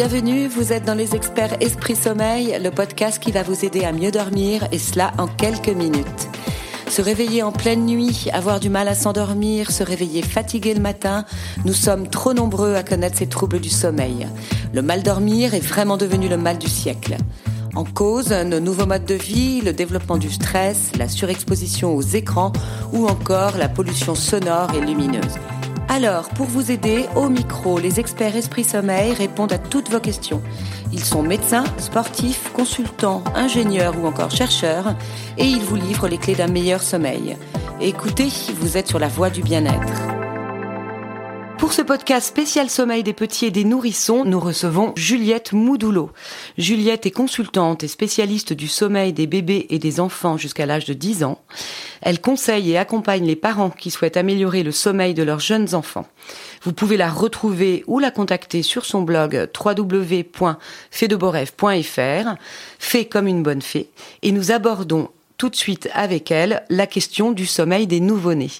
Bienvenue, vous êtes dans les experts Esprit Sommeil, le podcast qui va vous aider à mieux dormir et cela en quelques minutes. Se réveiller en pleine nuit, avoir du mal à s'endormir, se réveiller fatigué le matin, nous sommes trop nombreux à connaître ces troubles du sommeil. Le mal dormir est vraiment devenu le mal du siècle. En cause, nos nouveaux modes de vie, le développement du stress, la surexposition aux écrans ou encore la pollution sonore et lumineuse. Alors, pour vous aider, au micro, les experts Esprit Sommeil répondent à toutes vos questions. Ils sont médecins, sportifs, consultants, ingénieurs ou encore chercheurs et ils vous livrent les clés d'un meilleur sommeil. Écoutez, vous êtes sur la voie du bien-être. Pour ce podcast spécial sommeil des petits et des nourrissons, nous recevons Juliette Moudoulot. Juliette est consultante et spécialiste du sommeil des bébés et des enfants jusqu'à l'âge de 10 ans. Elle conseille et accompagne les parents qui souhaitent améliorer le sommeil de leurs jeunes enfants. Vous pouvez la retrouver ou la contacter sur son blog www.fedeboref.fr, fait comme une bonne fée, et nous abordons tout de suite avec elle la question du sommeil des nouveau-nés.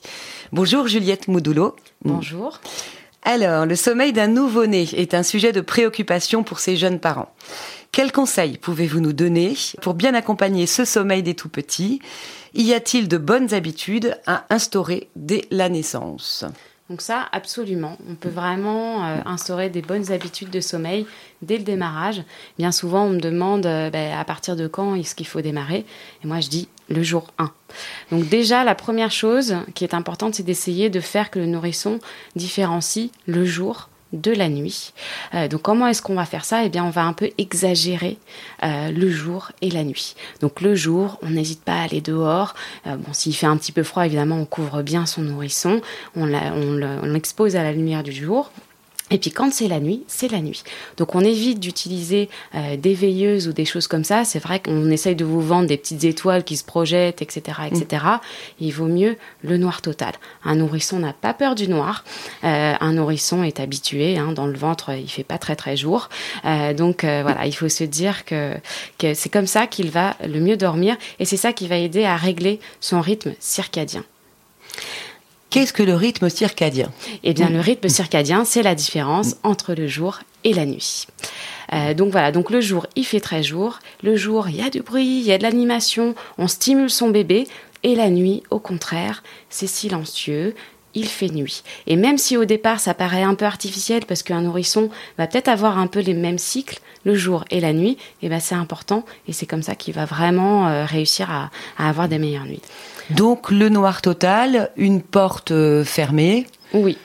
Bonjour Juliette Moudoulot. Bonjour. Alors, le sommeil d'un nouveau-né est un sujet de préoccupation pour ces jeunes parents. Quels conseils pouvez-vous nous donner pour bien accompagner ce sommeil des tout-petits? Y a-t-il de bonnes habitudes à instaurer dès la naissance? Donc ça, absolument. On peut vraiment euh, instaurer des bonnes habitudes de sommeil dès le démarrage. Bien souvent, on me demande euh, ben, à partir de quand est-ce qu'il faut démarrer? Et moi, je dis le jour 1. Donc déjà, la première chose qui est importante, c'est d'essayer de faire que le nourrisson différencie le jour de la nuit. Euh, donc comment est-ce qu'on va faire ça? Eh bien on va un peu exagérer euh, le jour et la nuit. Donc le jour, on n'hésite pas à aller dehors. Euh, bon s'il fait un petit peu froid, évidemment on couvre bien son nourrisson, on l'expose à la lumière du jour. Et puis quand c'est la nuit, c'est la nuit. Donc on évite d'utiliser euh, des veilleuses ou des choses comme ça. C'est vrai qu'on essaye de vous vendre des petites étoiles qui se projettent, etc., etc. Mm. Il vaut mieux le noir total. Un nourrisson n'a pas peur du noir. Euh, un nourrisson est habitué. Hein, dans le ventre, il fait pas très très jour. Euh, donc voilà, il faut se dire que, que c'est comme ça qu'il va le mieux dormir et c'est ça qui va aider à régler son rythme circadien. Qu'est-ce que le rythme circadien Eh bien, le rythme circadien, c'est la différence entre le jour et la nuit. Euh, donc voilà, donc le jour, il fait très jour. Le jour, il y a du bruit, il y a de l'animation, on stimule son bébé. Et la nuit, au contraire, c'est silencieux, il fait nuit. Et même si au départ ça paraît un peu artificiel parce qu'un nourrisson va peut-être avoir un peu les mêmes cycles, le jour et la nuit, eh ben c'est important et c'est comme ça qu'il va vraiment euh, réussir à, à avoir des meilleures nuits. Donc le noir total, une porte euh, fermée. Oui.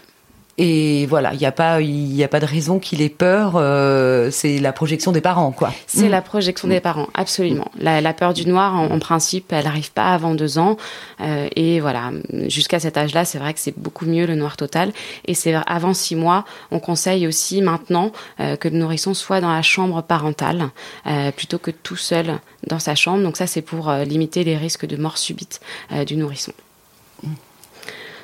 Et voilà, il n'y a pas, il a pas de raison qu'il ait peur. Euh, c'est la projection des parents, quoi. C'est la projection des parents, absolument. La, peur du noir, en, principe, elle n'arrive pas avant deux ans. Euh, et voilà, jusqu'à cet âge-là, c'est vrai que c'est beaucoup mieux le noir total. Et c'est avant six mois, on conseille aussi maintenant euh, que le nourrisson soit dans la chambre parentale plutôt que tout seul dans sa chambre. Donc ça, c'est pour limiter les risques de mort subite du nourrisson.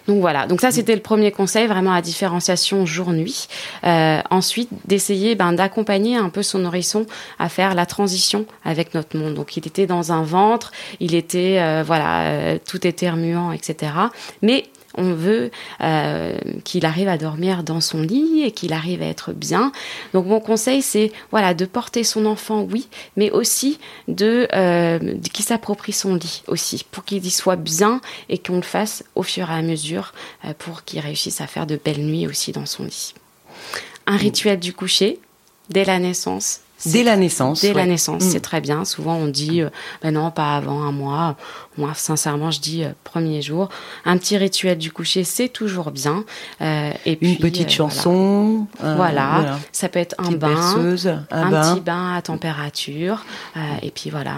Donc voilà, donc ça c'était le premier conseil, vraiment à différenciation jour-nuit. Euh, ensuite, d'essayer ben, d'accompagner un peu son nourrisson à faire la transition avec notre monde. Donc il était dans un ventre, il était, euh, voilà, euh, tout était remuant, etc. Mais on veut euh, qu'il arrive à dormir dans son lit et qu'il arrive à être bien. Donc mon conseil, c'est voilà de porter son enfant, oui, mais aussi de euh, qu'il s'approprie son lit aussi, pour qu'il y soit bien et qu'on le fasse au fur et à mesure euh, pour qu'il réussisse à faire de belles nuits aussi dans son lit. Un rituel du coucher dès la naissance, Dès la naissance. Dès la naissance, c'est mm. très bien. Souvent, on dit, euh, ben non, pas avant un mois. Moi, sincèrement, je dis euh, premier jour. Un petit rituel du coucher, c'est toujours bien. Euh, et puis, une petite chanson. Voilà. Ça peut être un bain, un, petit bain à température. et puis voilà,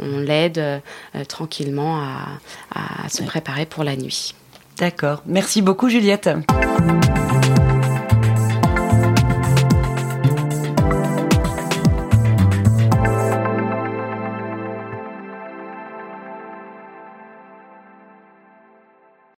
on, l'aide tranquillement à, à se préparer pour la nuit. D'accord. Merci beaucoup, Juliette.